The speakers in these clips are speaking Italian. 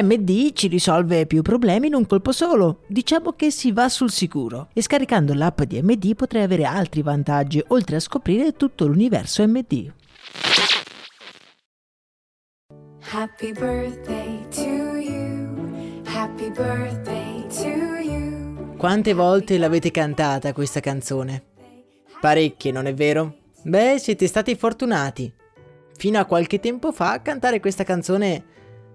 MD ci risolve più problemi in un colpo solo. Diciamo che si va sul sicuro. E scaricando l'app di MD potrai avere altri vantaggi, oltre a scoprire tutto l'universo MD. Happy birthday to you. Happy birthday to you. Quante volte l'avete cantata questa canzone? Parecchie, non è vero? Beh, siete stati fortunati. Fino a qualche tempo fa cantare questa canzone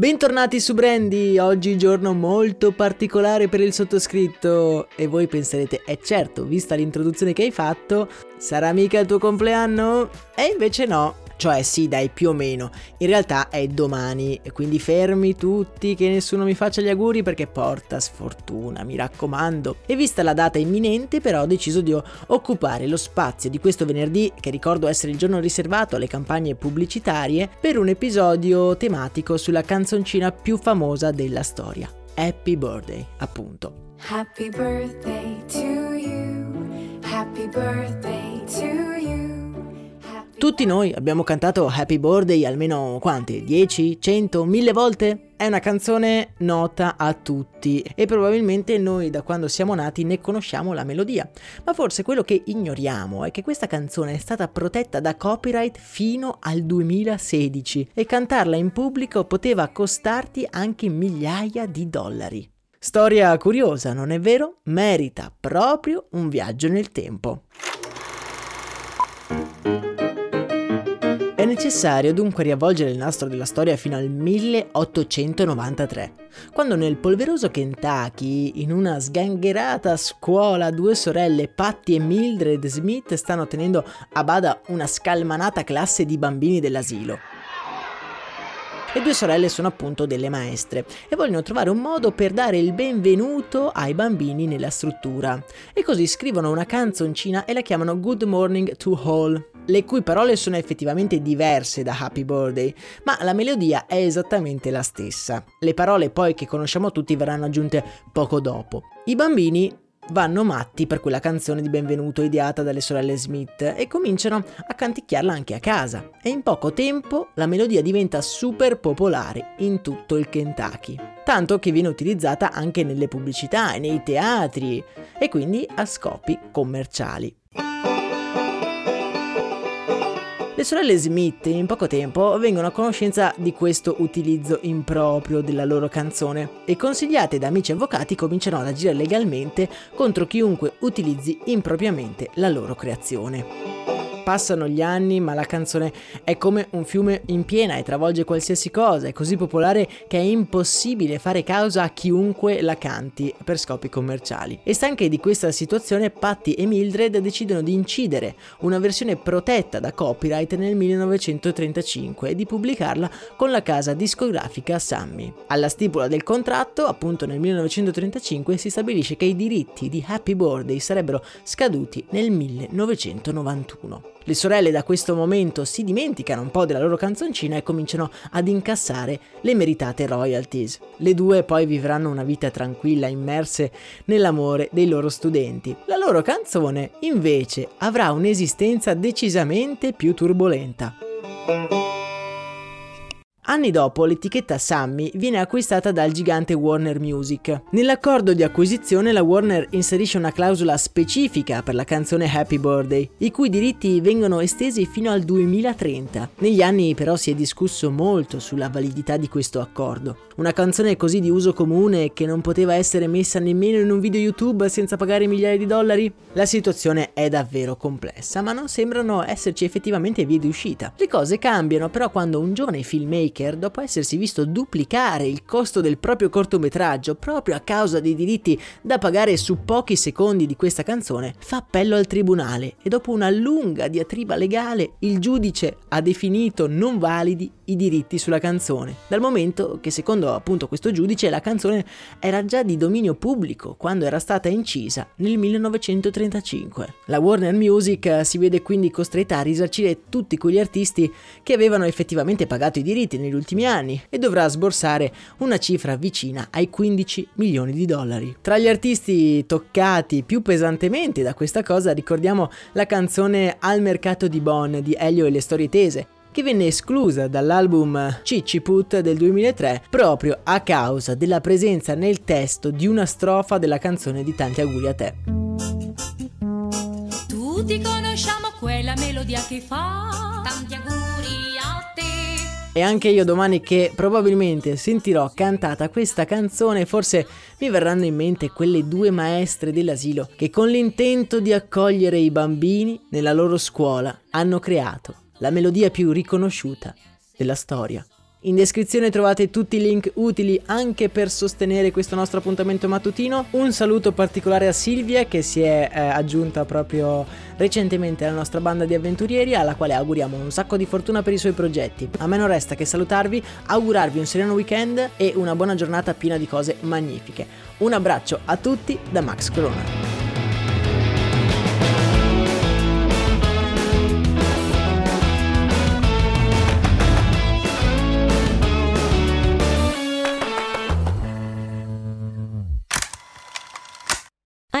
Bentornati su Brandy, oggi giorno molto particolare per il sottoscritto e voi penserete, è eh certo, vista l'introduzione che hai fatto, sarà mica il tuo compleanno? E invece no, cioè sì, dai, più o meno. In realtà è domani, quindi fermi tutti che nessuno mi faccia gli auguri perché porta sfortuna, mi raccomando. E vista la data imminente, però ho deciso di occupare lo spazio di questo venerdì, che ricordo essere il giorno riservato alle campagne pubblicitarie, per un episodio tematico sulla canzoncina più famosa della storia. Happy Birthday, appunto. Happy birthday to you. Happy birthday. Tutti noi abbiamo cantato Happy Birthday almeno quante? 10, 100, 1000 volte? È una canzone nota a tutti e probabilmente noi da quando siamo nati ne conosciamo la melodia. Ma forse quello che ignoriamo è che questa canzone è stata protetta da copyright fino al 2016 e cantarla in pubblico poteva costarti anche migliaia di dollari. Storia curiosa, non è vero? Merita proprio un viaggio nel tempo. È necessario dunque riavvolgere il nastro della storia fino al 1893, quando nel polveroso Kentucky, in una sgangherata scuola, due sorelle, Patty e Mildred Smith, stanno tenendo a bada una scalmanata classe di bambini dell'asilo. Le due sorelle sono appunto delle maestre e vogliono trovare un modo per dare il benvenuto ai bambini nella struttura. E così scrivono una canzoncina e la chiamano Good Morning to All le cui parole sono effettivamente diverse da Happy Birthday, ma la melodia è esattamente la stessa. Le parole poi che conosciamo tutti verranno aggiunte poco dopo. I bambini vanno matti per quella canzone di benvenuto ideata dalle sorelle Smith e cominciano a canticchiarla anche a casa. E in poco tempo la melodia diventa super popolare in tutto il Kentucky. Tanto che viene utilizzata anche nelle pubblicità e nei teatri e quindi a scopi commerciali. Le sorelle Smith in poco tempo vengono a conoscenza di questo utilizzo improprio della loro canzone e consigliate da amici avvocati cominciano ad agire legalmente contro chiunque utilizzi impropriamente la loro creazione. Passano gli anni, ma la canzone è come un fiume in piena e travolge qualsiasi cosa, è così popolare che è impossibile fare causa a chiunque la canti per scopi commerciali. E stanche di questa situazione, Patty e Mildred decidono di incidere una versione protetta da copyright nel 1935 e di pubblicarla con la casa discografica Sammy. Alla stipula del contratto, appunto nel 1935, si stabilisce che i diritti di Happy Birthday sarebbero scaduti nel 1991. Le sorelle da questo momento si dimenticano un po' della loro canzoncina e cominciano ad incassare le meritate royalties. Le due poi vivranno una vita tranquilla immerse nell'amore dei loro studenti. La loro canzone invece avrà un'esistenza decisamente più turbolenta. Anni dopo l'etichetta Sammy viene acquistata dal gigante Warner Music. Nell'accordo di acquisizione la Warner inserisce una clausola specifica per la canzone Happy Birthday, i cui diritti vengono estesi fino al 2030. Negli anni però si è discusso molto sulla validità di questo accordo. Una canzone così di uso comune che non poteva essere messa nemmeno in un video YouTube senza pagare migliaia di dollari? La situazione è davvero complessa, ma non sembrano esserci effettivamente vie di uscita. Le cose cambiano però quando un giovane filmmaker Baker, dopo essersi visto duplicare il costo del proprio cortometraggio proprio a causa dei diritti da pagare su pochi secondi di questa canzone, fa appello al tribunale e dopo una lunga diatriba legale il giudice ha definito non validi i diritti sulla canzone, dal momento che secondo appunto questo giudice la canzone era già di dominio pubblico quando era stata incisa nel 1935. La Warner Music si vede quindi costretta a risarcire tutti quegli artisti che avevano effettivamente pagato i diritti negli ultimi anni e dovrà sborsare una cifra vicina ai 15 milioni di dollari. Tra gli artisti toccati più pesantemente da questa cosa ricordiamo la canzone Al mercato di Bonn di Elio e le storie tese, che venne esclusa dall'album Cicciput del 2003 proprio a causa della presenza nel testo di una strofa della canzone di Tanti auguri a te. Tutti conosciamo quella melodia che fa tanti auguri a te. E anche io domani che probabilmente sentirò cantata questa canzone, forse mi verranno in mente quelle due maestre dell'asilo che con l'intento di accogliere i bambini nella loro scuola hanno creato la melodia più riconosciuta della storia. In descrizione trovate tutti i link utili anche per sostenere questo nostro appuntamento mattutino. Un saluto particolare a Silvia che si è eh, aggiunta proprio recentemente alla nostra banda di avventurieri alla quale auguriamo un sacco di fortuna per i suoi progetti. A me non resta che salutarvi, augurarvi un sereno weekend e una buona giornata piena di cose magnifiche. Un abbraccio a tutti da Max Corona.